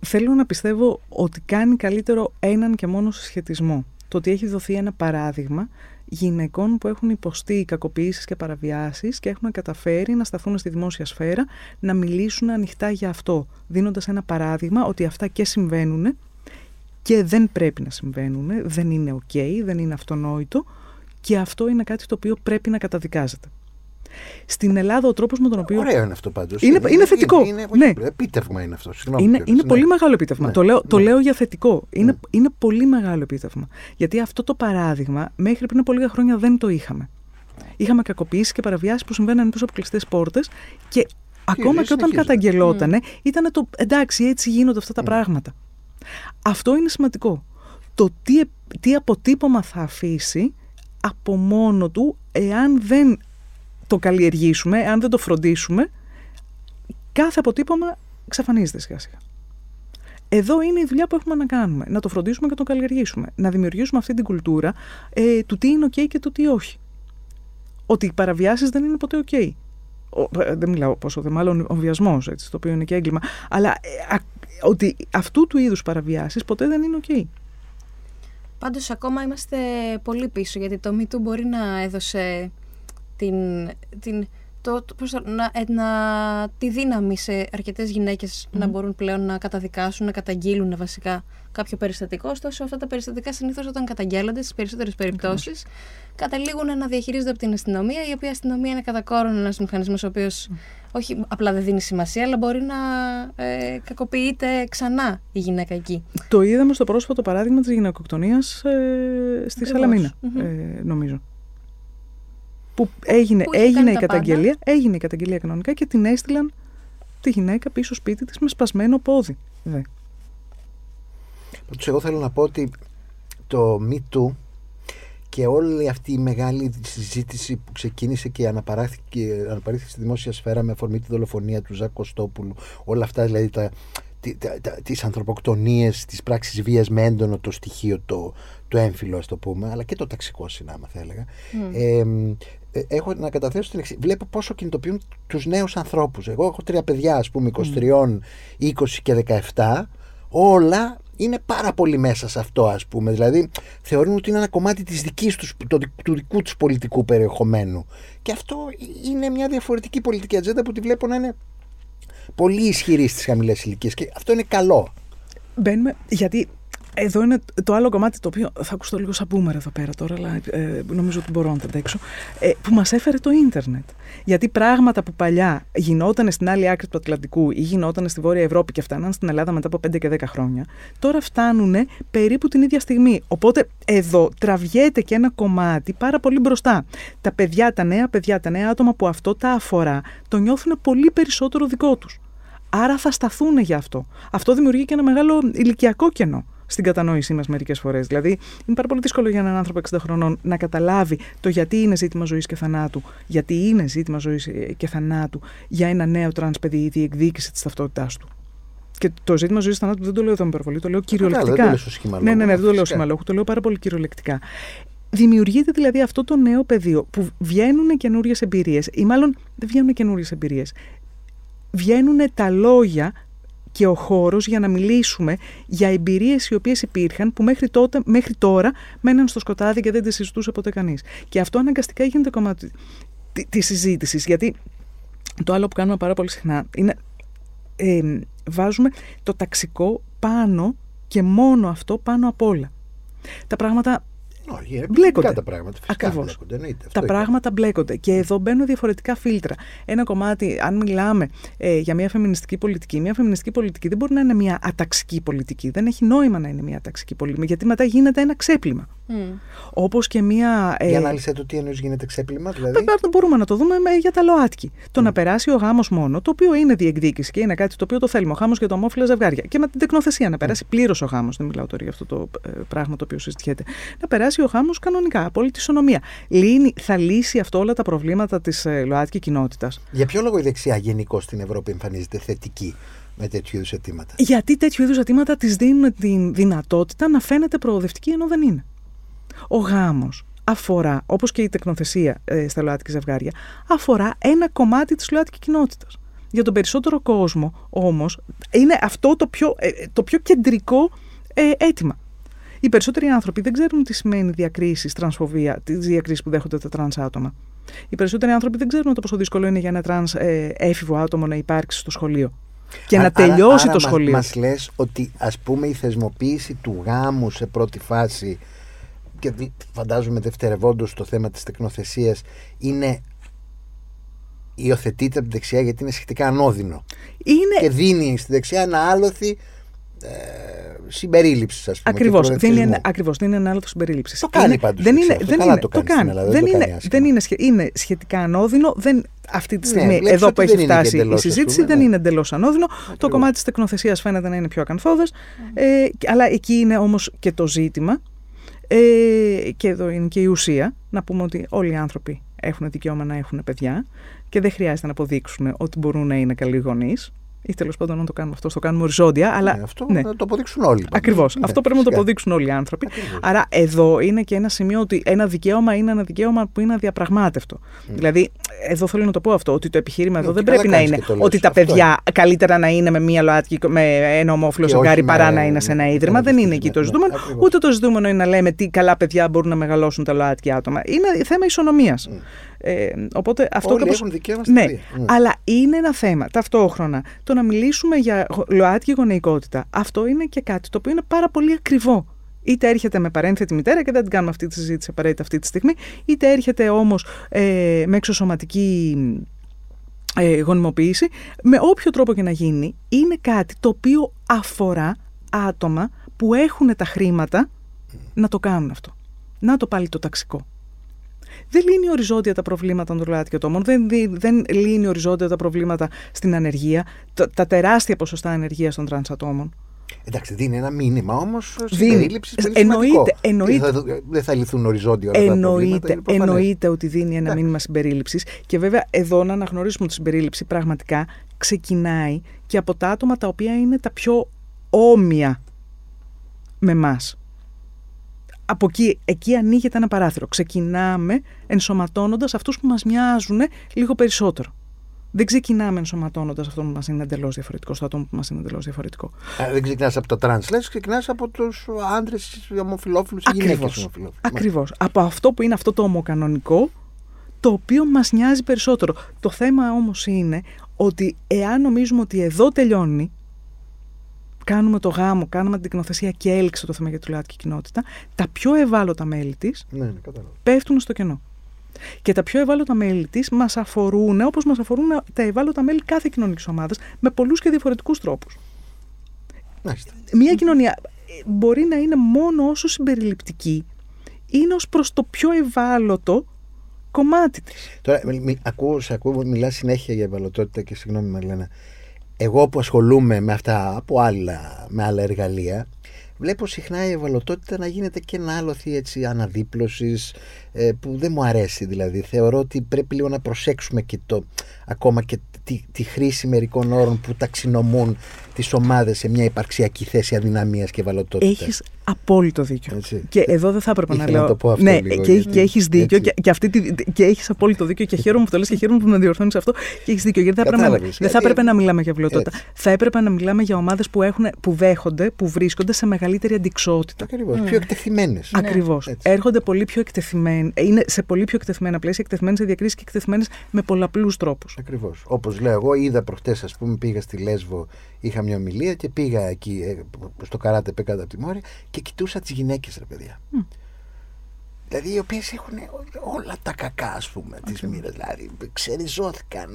Θέλω να πιστεύω ότι κάνει καλύτερο έναν και μόνο συσχετισμό. Το ότι έχει δοθεί ένα παράδειγμα γυναικών που έχουν υποστεί κακοποιήσεις και παραβιάσεις και έχουν καταφέρει να σταθούν στη δημόσια σφαίρα, να μιλήσουν ανοιχτά για αυτό, δίνοντας ένα παράδειγμα ότι αυτά και συμβαίνουν και δεν πρέπει να συμβαίνουν, δεν είναι ok, δεν είναι αυτονόητο και αυτό είναι κάτι το οποίο πρέπει να καταδικάζεται. Στην Ελλάδα ο τρόπος με τον οποίο. Ωραίο είναι αυτό πάντως. Είναι, είναι, θετικό. Είναι, είναι, ναι. Επίτευγμα είναι αυτό. Συγγνώμη, είναι είναι ναι. πολύ μεγάλο επίτευγμα. Ναι. Το, λέω, το ναι. λέω για θετικό. Είναι, είναι πολύ μεγάλο επίτευγμα. Γιατί αυτό το παράδειγμα μέχρι πριν από λίγα χρόνια δεν το είχαμε. Είχαμε κακοποιήσει και παραβιάσεις που συμβαίναν πίσω από κλειστέ πόρτες και, ακόμα και όταν καταγγελότανε ήταν το εντάξει, έτσι γίνονται αυτά τα πράγματα. Αυτό είναι σημαντικό. Το τι, τι αποτύπωμα θα αφήσει από μόνο του εάν δεν το καλλιεργήσουμε, εάν δεν το φροντίσουμε, κάθε αποτύπωμα εξαφανίζεται σιγά σιγά. Εδώ είναι η δουλειά που έχουμε να κάνουμε. Να το φροντίσουμε και να το καλλιεργήσουμε. Να δημιουργήσουμε αυτή την κουλτούρα ε, του τι είναι OK και του τι όχι. Ότι οι παραβιάσεις δεν είναι ποτέ OK. Ο, ε, δεν μιλάω πόσο δε μάλλον ο βιασμός, το οποίο είναι και έγκλημα. Αλλά ε, ότι αυτού του είδους παραβιάσεις ποτέ δεν είναι οκ. Πάντως ακόμα είμαστε πολύ πίσω γιατί το MeToo μπορεί να έδωσε την, την, το, πώς, να, ε, να, τη δύναμη σε αρκετές να μπορούν πλέον να καταδικάσουν, να καταγγείλουν βασικά κάποιο περιστατικό. Ωστόσο αυτά τα περιστατικά συνήθως όταν καταγγέλλονται στις περισσότερες περιπτώσεις καταλήγουν να διαχειρίζονται από την αστυνομία η οποία αστυνομία είναι κατά κόρον ένας μηχανισμός ο οποίος όχι απλά δεν δίνει σημασία, αλλά μπορεί να ε, κακοποιείται ξανά η γυναίκα εκεί. Το είδαμε στο πρόσφατο παράδειγμα της γυναικοκτονίας ε, στη σαλαμινα ε, νομίζω. Που έγινε, έγινε η καταγγελία, έγινε η καταγγελία κανονικά και την έστειλαν τη γυναίκα πίσω σπίτι της με σπασμένο πόδι. Δε. εγώ θέλω να πω ότι το Me Too και όλη αυτή η μεγάλη συζήτηση που ξεκίνησε και αναπαράχθηκε, αναπαράχθηκε στη δημόσια σφαίρα με αφορμή τη δολοφονία του Ζακ Κωστόπουλου, όλα αυτά δηλαδή τα, τις ανθρωποκτονίες, τις πράξεις βίας με έντονο το στοιχείο το, το έμφυλο ας το πούμε, αλλά και το ταξικό συνάμα θα έλεγα. Ε, έχω να καταθέσω την εξή. Βλέπω πόσο κινητοποιούν τους νέους ανθρώπους. Εγώ έχω τρία παιδιά ας πούμε 23, 20 και 17. Όλα είναι πάρα πολύ μέσα σε αυτό ας πούμε. Δηλαδή θεωρούν ότι είναι ένα κομμάτι της δικής τους, το, του δικού τους πολιτικού περιεχομένου. Και αυτό είναι μια διαφορετική πολιτική ατζέντα που τη βλέπω να είναι πολύ ισχυρή στις χαμηλές ηλικίες και αυτό είναι καλό. Μπαίνουμε, γιατί εδώ είναι το άλλο κομμάτι το οποίο θα ακούσω λίγο σαν boomer εδώ πέρα τώρα, αλλά ε, νομίζω ότι μπορώ να τα αντέξω, ε, που μας έφερε το ίντερνετ. Γιατί πράγματα που παλιά γινόταν στην άλλη άκρη του Ατλαντικού ή γινόταν στη Βόρεια Ευρώπη και φτάναν στην Ελλάδα μετά από 5 και 10 χρόνια, τώρα φτάνουν περίπου την ίδια στιγμή. Οπότε εδώ τραβιέται και ένα κομμάτι πάρα πολύ μπροστά. Τα παιδιά, τα νέα παιδιά, τα νέα άτομα που αυτό τα αφορά, το νιώθουν πολύ περισσότερο δικό τους. Άρα θα σταθούν για αυτό. Αυτό δημιουργεί και ένα μεγάλο ηλικιακό κενό στην κατανόησή μας μερικές φορές. Δηλαδή, είναι πάρα πολύ δύσκολο για έναν άνθρωπο 60 χρονών να καταλάβει το γιατί είναι ζήτημα ζωής και θανάτου, γιατί είναι ζήτημα ζωής και θανάτου για ένα νέο τρανς παιδί η διεκδίκηση της ταυτότητάς του. Και το ζήτημα ζωής θανάτου δεν το λέω εδώ με υπερβολή, το λέω κυριολεκτικά. Δεν το λέω ναι, ναι, ναι, δεν το λέω σχήμα λόγου, το λέω πάρα πολύ κυριολεκτικά. Δημιουργείται δηλαδή αυτό το νέο πεδίο που βγαίνουν καινούριες εμπειρίες, ή μάλλον δεν βγαίνουν καινούριες εμπειρίες. Βγαίνουν τα λόγια και ο χώρος για να μιλήσουμε για εμπειρίες οι οποίες υπήρχαν που μέχρι, τότε, μέχρι τώρα μέναν στο σκοτάδι και δεν τις συζητούσε ποτέ κανείς. Και αυτό αναγκαστικά γίνεται κομμάτι τη συζήτησης. γιατί το άλλο που κάνουμε πάρα πολύ συχνά είναι ε, βάζουμε το ταξικό πάνω και μόνο αυτό πάνω απ' όλα. Τα πράγματα όχι, μπλέκονται. τα πράγματα. Ακριβώς. Τα πράγματα μπλέκονται. Και εδώ μπαίνουν διαφορετικά φίλτρα. Ένα κομμάτι, αν μιλάμε ε, για μια φεμινιστική πολιτική, μια φεμινιστική πολιτική δεν μπορεί να είναι μια αταξική πολιτική. Δεν έχει νόημα να είναι μια αταξική πολιτική, γιατί μετά γίνεται ένα ξέπλυμα. Mm. Όπως και μια. Ε, για ανάλυση του τι εννοείς γίνεται ξέπλυμα, δηλαδή. μπορούμε να το δούμε με, για τα ΛΟΑΤΚΙ. Το να περάσει ο γάμος μόνο, το οποίο είναι διεκδίκηση και είναι κάτι το οποίο το θέλουμε. Ο γάμος για το ομόφυλα ζευγάρια. Και με την τεκνοθεσία να περάσει mm. πλήρως ο γάμος. Δεν μιλάω τώρα για αυτό το ε, πράγμα το οποίο συζητιέται. Να περάσει ο γάμο κανονικά, απόλυτη ισονομία. Λύνει, θα λύσει αυτό όλα τα προβλήματα της ε, ΛΟΑΤΚΙ κοινότητας. Για ποιο λόγο η δεξιά γενικώ στην Ευρώπη εμφανίζεται θετική με τέτοιου είδους αιτήματα; Γιατί τέτοιου είδους αιτήματα της δίνουν τη δυνατότητα να φαίνεται προοδευτική ενώ δεν είναι. Ο γάμος αφορά, όπως και η τεκνοθεσία ε, στα ΛΟΑΤΚΙ ζευγάρια, αφορά ένα κομμάτι της ΛΟΑΤΚΙ κοινότητας. Για τον περισσότερο κόσμο όμως είναι αυτό το πιο, ε, το πιο κεντρικό ε, αίτημα. Οι περισσότεροι άνθρωποι δεν ξέρουν τι σημαίνει διακρίσεις, τρανσφοβία, τις διακρίσεις που δέχονται τα τρανς άτομα. Οι περισσότεροι άνθρωποι δεν ξέρουν το πόσο δύσκολο είναι για ένα τρανς ε, έφηβο άτομο να υπάρξει στο σχολείο. Και να τελειώσει το σχολείο. Μας λες ότι ας πούμε η θεσμοποίηση του γάμου σε πρώτη φάση και φαντάζομαι δευτερευόντως το θέμα της τεκνοθεσίας είναι υιοθετείται από την δεξιά γιατί είναι σχετικά ανώδυνο. Είναι... Και δίνει στη δεξιά ένα άλοθη ε, συμπερίληψης, ας πούμε. Ακριβώς. Δεν, είναι, ακριβώς, δεν είναι ένα άλοθη συμπερίληψης. Το κάνει πάντως. Δεν είναι, δεν είναι, το, το κάνει. δεν, δεν, είναι, δεν είναι, είναι σχετικά ανώδυνο. Δεν, αυτή τη ναι, στιγμή, ναι, εδώ που έχει φτάσει η συζήτηση, δεν ναι. είναι εντελώς ανώδυνο. Το κομμάτι της τεκνοθεσίας φαίνεται να είναι πιο ακαθόδες. Ε, αλλά εκεί είναι όμως και το ζήτημα ε, και εδώ είναι και η ουσία, να πούμε ότι όλοι οι άνθρωποι έχουν δικαίωμα να έχουν παιδιά και δεν χρειάζεται να αποδείξουν ότι μπορούν να είναι καλοί γονείς ή τέλος πάντων να το κάνουμε αυτό, το κάνουμε οριζόντια. Αλλά, ναι, αυτό ναι. να το αποδείξουν όλοι. Ακριβώς. Ναι, αυτό πρέπει να το αποδείξουν όλοι οι άνθρωποι. Ακριβώς. Άρα εδώ είναι και ένα σημείο ότι ένα δικαίωμα είναι ένα δικαίωμα που είναι αδιαπραγμάτευτο. Mm. Δηλαδή, εδώ θέλω να το πω αυτό, ότι το επιχείρημα εδώ ναι, δεν πρέπει να είναι ότι τα παιδιά καλύτερα να είναι με μία ΛΟΑΤΚΙ, με ένα ομόφυλο ζευγάρι παρά να είναι σε ένα ίδρυμα. Δεν είναι εκεί το ζητούμενο. Ούτε το ζητούμενο είναι να λέμε τι καλά παιδιά μπορούν να μεγαλώσουν τα ΛΟΑΤΚΙ άτομα. Είναι θέμα ισονομίας. Ε, οπότε αυτό Όλοι έχουν δικαίωμα ναι, mm. αλλά είναι ένα θέμα ταυτόχρονα. Το να μιλήσουμε για ΛΟΑΤΚΙ γονεϊκότητα, αυτό είναι και κάτι το οποίο είναι πάρα πολύ ακριβό. Είτε έρχεται με παρένθετη μητέρα και δεν την κάνουμε αυτή τη συζήτηση απαραίτητα αυτή τη στιγμή, είτε έρχεται όμως ε, με εξωσωματική ε, γονιμοποίηση. Με όποιο τρόπο και να γίνει, είναι κάτι το οποίο αφορά άτομα που έχουν τα χρήματα να το κάνουν αυτό. Να το πάλι το ταξικό δεν λύνει οριζόντια τα προβλήματα των ατόμων, δεν, δεν λύνει οριζόντια τα προβλήματα στην ανεργία, τα, τα τεράστια ποσοστά ανεργίας των τρανς ατόμων. Εντάξει, δίνει ένα μήνυμα όμως Δίνει. συμπερίληψη. Εννοείται, εννοείται. Δεν θα, δεν θα λυθούν οριζόντια όλα Εννοείται, τα προβλήματα. εννοείται ότι δίνει ένα Εντάξει. μήνυμα συμπερίληψη. Και βέβαια, εδώ να αναγνωρίσουμε ότι η συμπερίληψη πραγματικά ξεκινάει και από τα άτομα τα οποία είναι τα πιο όμοια με εμάς. Από εκεί, εκεί ανοίγεται ένα παράθυρο. Ξεκινάμε ενσωματώνοντας αυτούς που μας μοιάζουν λίγο περισσότερο. Δεν ξεκινάμε ενσωματώνοντας αυτόν που μας είναι εντελώς διαφορετικό, στο άτομο που μας είναι εντελώς διαφορετικό. Α, δεν ξεκινάς από το trans, λες, ξεκινάς από τους άντρες ομοφυλόφιλους ή γυναίκες Ακριβώς. ομοφυλόφιλους. Ακριβώς. Από αυτό που είναι αυτό το ομοκανονικό, το οποίο μας νοιάζει περισσότερο. Το θέμα όμως είναι ότι εάν νομίζουμε ότι εδώ τελειώνει, κάνουμε το γάμο, κάνουμε την τεκνοθεσία και έλξε το θέμα για τη ΛΟΑΤΚΙ κοινότητα, τα πιο ευάλωτα μέλη της Ναι, ναι, κατάλαβα. πέφτουν στο κενό. Και τα πιο ευάλωτα μέλη της μας αφορούν, όπως μας αφορούν τα ευάλωτα μέλη κάθε κοινωνικής ομάδας, με πολλούς και διαφορετικούς τρόπους. Μάλιστα. Μια κοινωνία ε, μπορεί να είναι μόνο όσο συμπεριληπτική είναι ως προς το πιο ευάλωτο κομμάτι της. Τώρα, μι- μι- ακούω, σε ακούω, μιλάς συνέχεια για ευαλωτότητα και συγγνώμη, Μαρλένα. Εγώ που ασχολούμαι με αυτά από άλλα, με άλλα εργαλεία, βλέπω συχνά η ευαλωτότητα να γίνεται και ένα άλοθη έτσι αναδίπλωσης ε, που δεν μου αρέσει δηλαδή. Θεωρώ ότι πρέπει λίγο να προσέξουμε και το, ακόμα και τη, τη χρήση μερικών όρων που ταξινομούν τις ομάδες σε μια υπαρξιακή θέση αδυναμίας και ευαλωτότητας. Έχεις απόλυτο δίκιο. Έτσι. Και εδώ δεν θα έπρεπε να Ήθελα λέω. να το πω αυτό ναι, λίγο, και, γιατί- και έχεις δίκιο. έτσι. Και, και, αυτή τη, και έχεις απόλυτο δίκιο. Και χαίρομαι που το λες και χαίρομαι που με διορθώνεις αυτό. Και έχεις δίκιο. Γιατί δεν θα, έπρεπε, να- Κατάλαβες, δεν θα γιατί- έπρεπε να μιλάμε για βλωτότητα. Έτσι. Θα έπρεπε να μιλάμε για ομάδες που, έχουν, που δέχονται, που βρίσκονται σε μεγαλύτερη αντικσότητα. Ακριβώς, πιο εκτεθειμένες. Ακριβώς. Έτσι. Έρχονται πολύ πιο εκτεθειμένοι. Είναι σε πολύ πιο εκτεθειμένα πλαίσια, εκτεθειμένες σε διακρίσεις και εκτεθειμένε με πολλαπλούς τρόπους. Ακριβώς. Όπως λέω, εγώ είδα προχτές, ας πούμε, πήγα στη Λέσβο, είχα μια ομιλία και πήγα εκεί ε, στο καράτε πέ κάτω από τη Μόρια και κοιτούσα τις γυναίκες, ρε παιδιά. Δηλαδή οι οποίες έχουν όλα τα κακά, ας πούμε, τη μοίρα. Δηλαδή, ξεριζώθηκαν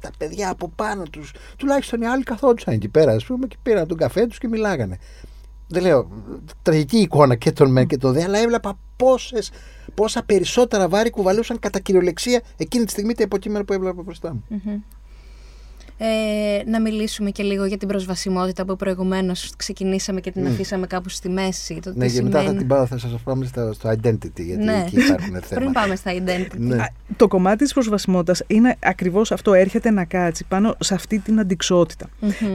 τα παιδιά από πάνω τους. Τουλάχιστον οι άλλοι καθόντουσαν εκεί πέρα, ας πούμε, και πήραν τον καφέ τους και μιλάγανε. Δεν λέω τραγική εικόνα και τον μεν και τον δε, αλλά έβλεπα πόσες, πόσα περισσότερα βάρη κουβαλούσαν κατά κυριολεξία εκείνη τη στιγμή τα υποκείμενα που έβλεπα μπροστά μου. Ε, να μιλήσουμε και λίγο για την προσβασιμότητα που προηγουμένως ξεκινήσαμε και την αφήσαμε κάπου στη μέση. Το Ναι, τι και μετά θα σημαίνει- την πάω, θα σας πάμε στο, στο identity, γιατί Ναι. εκεί υπάρχουν Πριν θέματα. πάμε στα identity. Ναι. Α, Το κομμάτι της προσβασιμότητας είναι ακριβώς αυτό, έρχεται να κάτσει πάνω σε αυτή την αντικσότητα.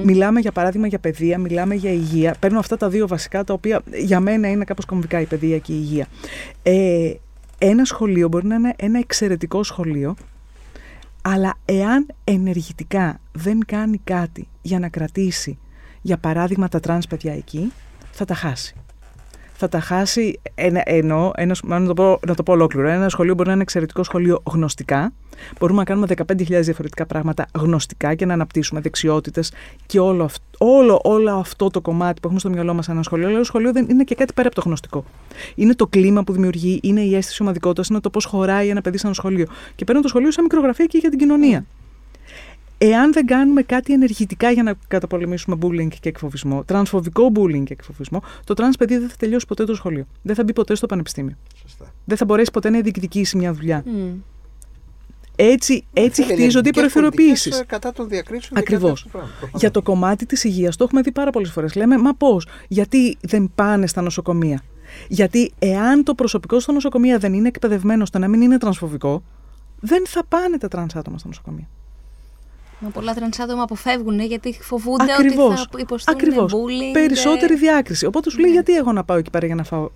Μιλάμε για παράδειγμα για παιδεία, μιλάμε για υγεία. Παίρνω αυτά τα δύο βασικά τα οποία για μένα είναι κάπως κομβικά η παιδεία και η υγεία. Ε, ένα σχολείο μπορεί να είναι ένα εξαιρετικό σχολείο, αλλά εάν ενεργητικά δεν κάνει κάτι για να κρατήσει, για παράδειγμα τα τρανς παιδιά εκεί, θα τα χάσει θα τα χάσει. Ένα, εννοώ, ένας, μάλλον να, το πω, να το πω ολόκληρο. Ένα σχολείο μπορεί να είναι εξαιρετικό σχολείο γνωστικά. Μπορούμε να κάνουμε 15.000 διαφορετικά πράγματα γνωστικά και να αναπτύσσουμε δεξιότητες και όλο, αυ- όλο, όλο αυτό το κομμάτι που έχουμε στο μυαλό μας ένα σχολείο. Αλλά το σχολείο δεν είναι και κάτι πέρα από το γνωστικό. Είναι το κλίμα που δημιουργεί, είναι η αίσθηση ομαδικότητας, είναι το πώς χωράει ένα παιδί σε ένα σχολείο. Και παίρνω το σχολείο σαν μικρογραφία και για την κοινωνία. Εάν δεν κάνουμε κάτι ενεργητικά για να καταπολεμήσουμε bullying και εκφοβισμό, τρανσφοβικό bullying και εκφοβισμό, το τρανς παιδί δεν θα τελειώσει ποτέ το σχολείο. Δεν θα μπει ποτέ στο πανεπιστήμιο. Σωστά. Δεν θα μπορέσει ποτέ να διεκδικήσει μια δουλειά. Μμ. Έτσι, έτσι Θέλει χτίζονται οι πολιτικές προεφεροποιήσει. πολιτικές, ε, Κατά των διακρίσεων. και Ακριβώς. κατά του πράγματος, προφανώς. Για το κομμάτι της υγείας, το έχουμε δει πάρα πολλές φορές. Λέμε, μα πώς, γιατί δεν πάνε στα νοσοκομεία; Γιατί εάν το προσωπικό στα νοσοκομεία δεν είναι εκπαιδευμένο ώστε να μην είναι τρανσφοβικό, δεν θα πάνε τα τρανς άτομα στα νοσοκομεία. Μα πολλά τρανς άτομα αποφεύγουν γιατί φοβούνται Ακριβώς. ότι θα υποστούν Ακριβώς. bullying. Περισσότερη διάκριση. Οπότε σου λέει, Ναι. γιατί εγώ να πάω εκεί πέρα για να φάω;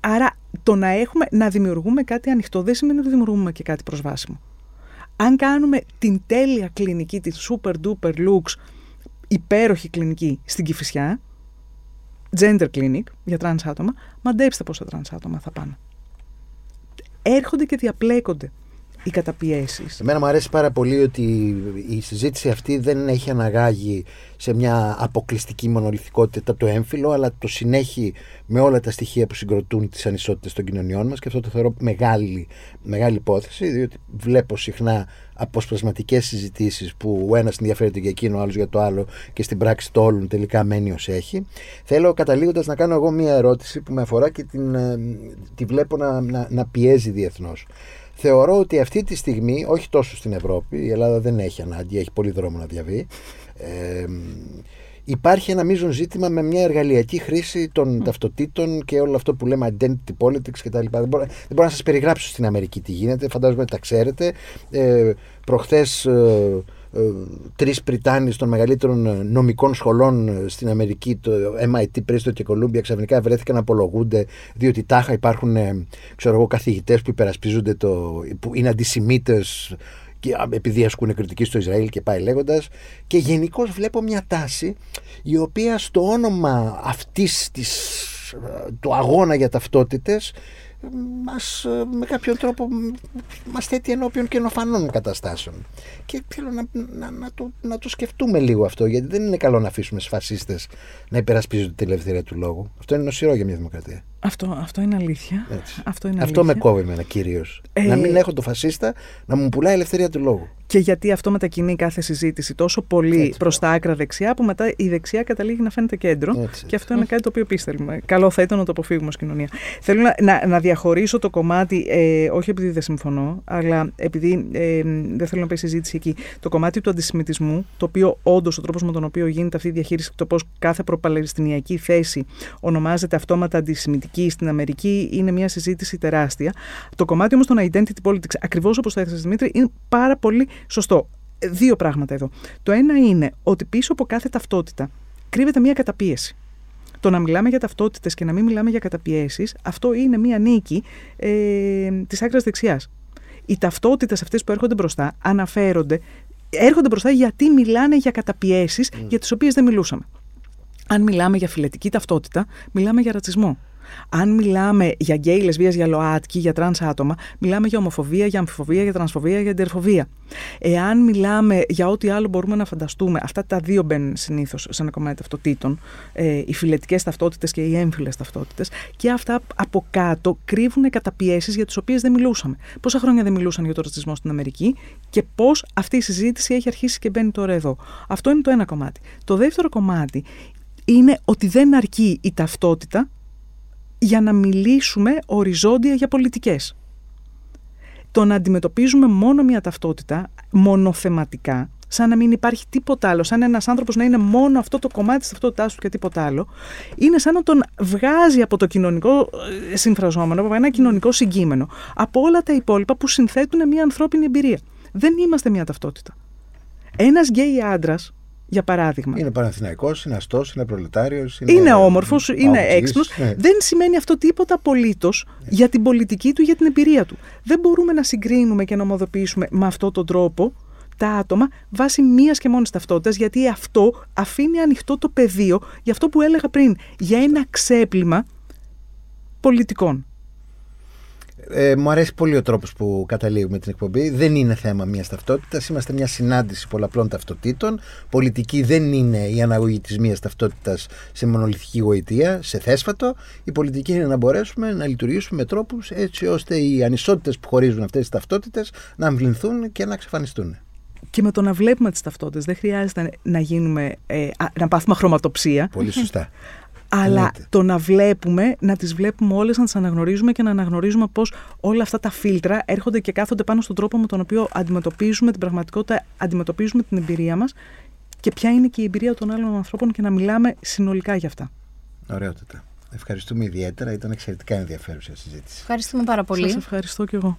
Άρα, το να, έχουμε, να δημιουργούμε κάτι ανοιχτό δεν σημαίνει ότι δημιουργούμε και κάτι προσβάσιμο. Αν κάνουμε την τέλεια κλινική, τη super duper luxe, υπέροχη κλινική στην Κηφισιά, gender clinic για τρανς άτομα, μαντέψτε πόσα τρανς άτομα θα πάνε. Έρχονται και διαπλέκονται οι καταπιέσεις. Εμένα μου αρέσει πάρα πολύ ότι η συζήτηση αυτή δεν έχει αναγάγει σε μια αποκλειστική μονολυθικότητα το έμφυλο, αλλά το συνέχει με όλα τα στοιχεία που συγκροτούν τις ανισότητες των κοινωνιών μας και αυτό το θεωρώ μεγάλη, μεγάλη υπόθεση, διότι βλέπω συχνά αποσπασματικές συζητήσεις που ο ένας ενδιαφέρεται για εκείνο, ο άλλος για το άλλο και στην πράξη το όλον τελικά μένει ως έχει. Θέλω καταλήγοντας να κάνω εγώ μία ερώτηση που με αφορά και την, ε, τη βλέπω να, να, να πιέζει διεθνώς. Θεωρώ ότι αυτή τη στιγμή, όχι τόσο στην Ευρώπη, η Ελλάδα δεν έχει ανάγκη, έχει πολύ δρόμο να διαβεί. Ε, υπάρχει ένα μείζον ζήτημα με μια εργαλειακή χρήση των ταυτοτήτων και όλο αυτό που λέμε identity politics κτλ. Δεν μπορώ, δεν μπορώ να σας περιγράψω στην Αμερική τι γίνεται, φαντάζομαι ότι τα ξέρετε. Ε, προχθές ε, ε, τρεις Πριτάνοι των μεγαλύτερων ε, νομικών σχολών ε, στην Αμερική, το MIT, Princeton και Columbia, ξαφνικά βρέθηκαν να απολογούνται διότι τάχα υπάρχουν ξέρω καθηγητές που υπερασπίζονται το. που είναι αντισημίτες και επειδή ασκούν κριτική στο Ισραήλ και πάει λέγοντας. Και γενικώ βλέπω μια τάση η οποία στο όνομα αυτής της, του αγώνα για ταυτότητες μας, με κάποιον τρόπο μας θέτει ενώπιον καινοφανών καταστάσεων. Και θέλω να, να, να, το, να το σκεφτούμε λίγο αυτό, γιατί δεν είναι καλό να αφήσουμε στους φασίστες να υπερασπίζονται τη ελευθερία του λόγου. Αυτό είναι νοσηρό για μια δημοκρατία. Αυτό, αυτό είναι αλήθεια. Αυτό, είναι αυτό με κόβει εμένα κυρίως. Ε... Να μην έχω το φασίστα να μου πουλάει η ελευθερία του λόγου. Και γιατί αυτό μετακινεί κάθε συζήτηση τόσο πολύ προς τα άκρα δεξιά, που μετά η δεξιά καταλήγει να φαίνεται κέντρο. Έτσι, και αυτό είναι κάτι το οποίο πίστευουμε. Καλό θα ήταν να το αποφύγουμε ως κοινωνία. Θέλω να, να, να διαχωρίσω το κομμάτι, ε, όχι επειδή δεν συμφωνώ, αλλά επειδή ε, δεν θέλω να πει συζήτηση εκεί, το κομμάτι του αντισημιτισμού, το οποίο όντως ο τρόπος με τον οποίο γίνεται αυτή η διαχείριση, το πώς κάθε προπαλαιστινιακή θέση ονομάζεται αυτόματα αντισημιτική στην Αμερική, είναι μια συζήτηση τεράστια. Το κομμάτι όμως των identity politics, ακριβώς όπως το έθεσε Δημήτρη, είναι πάρα πολύ σωστό. Ε, δύο πράγματα εδώ. Το ένα είναι ότι πίσω από κάθε ταυτότητα κρύβεται μια καταπίεση. Το να μιλάμε για ταυτότητες και να μην μιλάμε για καταπιέσεις, αυτό είναι μια νίκη ε, της άκρας δεξιάς. Οι ταυτότητες αυτές που έρχονται μπροστά αναφέρονται, έρχονται μπροστά γιατί μιλάνε για καταπιέσεις μμ. για τις οποίες δεν μιλούσαμε. Αν μιλάμε για φιλετική ταυτότητα, μιλάμε για ρατσισμό. Αν μιλάμε για γκέι, λεσβίες, για ΛΟΑΤΚΙ, για τρανς άτομα, μιλάμε για ομοφοβία, για αμφιφοβία, για τρανσφοβία, για ιντερφοβία. Εάν μιλάμε για ό,τι άλλο μπορούμε να φανταστούμε, αυτά τα δύο μπαίνουν συνήθως σε ένα κομμάτι ταυτοτήτων, ε, οι φιλετικές ταυτότητες και οι έμφυλες ταυτότητες, και αυτά από κάτω κρύβουν καταπιέσεις για τις οποίες δεν μιλούσαμε. Πόσα χρόνια δεν μιλούσαν για τον ρατσισμό στην Αμερική και πώς αυτή η συζήτηση έχει αρχίσει και μπαίνει τώρα εδώ. Αυτό είναι το ένα κομμάτι. Το δεύτερο κομμάτι είναι ότι δεν αρκεί η ταυτότητα για να μιλήσουμε οριζόντια για πολιτικές. Το να αντιμετωπίζουμε μόνο μια ταυτότητα, μονοθεματικά, σαν να μην υπάρχει τίποτα άλλο, σαν ένας άνθρωπος να είναι μόνο αυτό το κομμάτι της ταυτότητάς του και τίποτα άλλο, είναι σαν να τον βγάζει από το κοινωνικό ε, συμφραζόμενο, από ένα κοινωνικό συγκείμενο, από όλα τα υπόλοιπα που συνθέτουν μια ανθρώπινη εμπειρία. Δεν είμαστε μια ταυτότητα. Ένας γκέι άντρας για παράδειγμα. Είναι Παναθηναϊκός, είναι αστός, είναι προλετάριος. Είναι, είναι όμορφος, είναι έξυπνος. Ναι. Δεν σημαίνει αυτό τίποτα απολύτως ναι. για την πολιτική του, για την εμπειρία του. Δεν μπορούμε να συγκρίνουμε και να ομοδοποιήσουμε με αυτόν τον τρόπο τα άτομα βάσει μίας και μόνης ταυτότητας, γιατί αυτό αφήνει ανοιχτό το πεδίο για αυτό που έλεγα πριν, για ένα ξέπλυμα πολιτικών. Ε, μου αρέσει πολύ ο τρόπος που καταλήγουμε την εκπομπή. Δεν είναι θέμα μιας ταυτότητας. Είμαστε μια συνάντηση πολλαπλών ταυτοτήτων. Πολιτική δεν είναι η αναγωγή της μία ταυτότητας σε μονολυθική γοητεία, σε θέσφατο. Η πολιτική είναι να μπορέσουμε να λειτουργήσουμε με τρόπους έτσι ώστε οι ανισότητες που χωρίζουν αυτές τις ταυτότητες να αμβληνθούν και να εξαφανιστούν. Και με το να βλέπουμε τις ταυτότητες, δεν χρειάζεται να, γίνουμε, ε, να πάθουμε χρωματοψία. Πολύ σωστά. Αλλά το να βλέπουμε, να τις βλέπουμε όλες, να τις αναγνωρίζουμε και να αναγνωρίζουμε πώς όλα αυτά τα φίλτρα έρχονται και κάθονται πάνω στον τρόπο με τον οποίο αντιμετωπίζουμε την πραγματικότητα, αντιμετωπίζουμε την εμπειρία μας και ποια είναι και η εμπειρία των άλλων ανθρώπων και να μιλάμε συνολικά για αυτά. Ωραιότατα. Ευχαριστούμε ιδιαίτερα. Ήταν εξαιρετικά ενδιαφέρουσα η συζήτηση. Ευχαριστούμε πάρα πολύ. Σας ευχαριστώ και εγώ.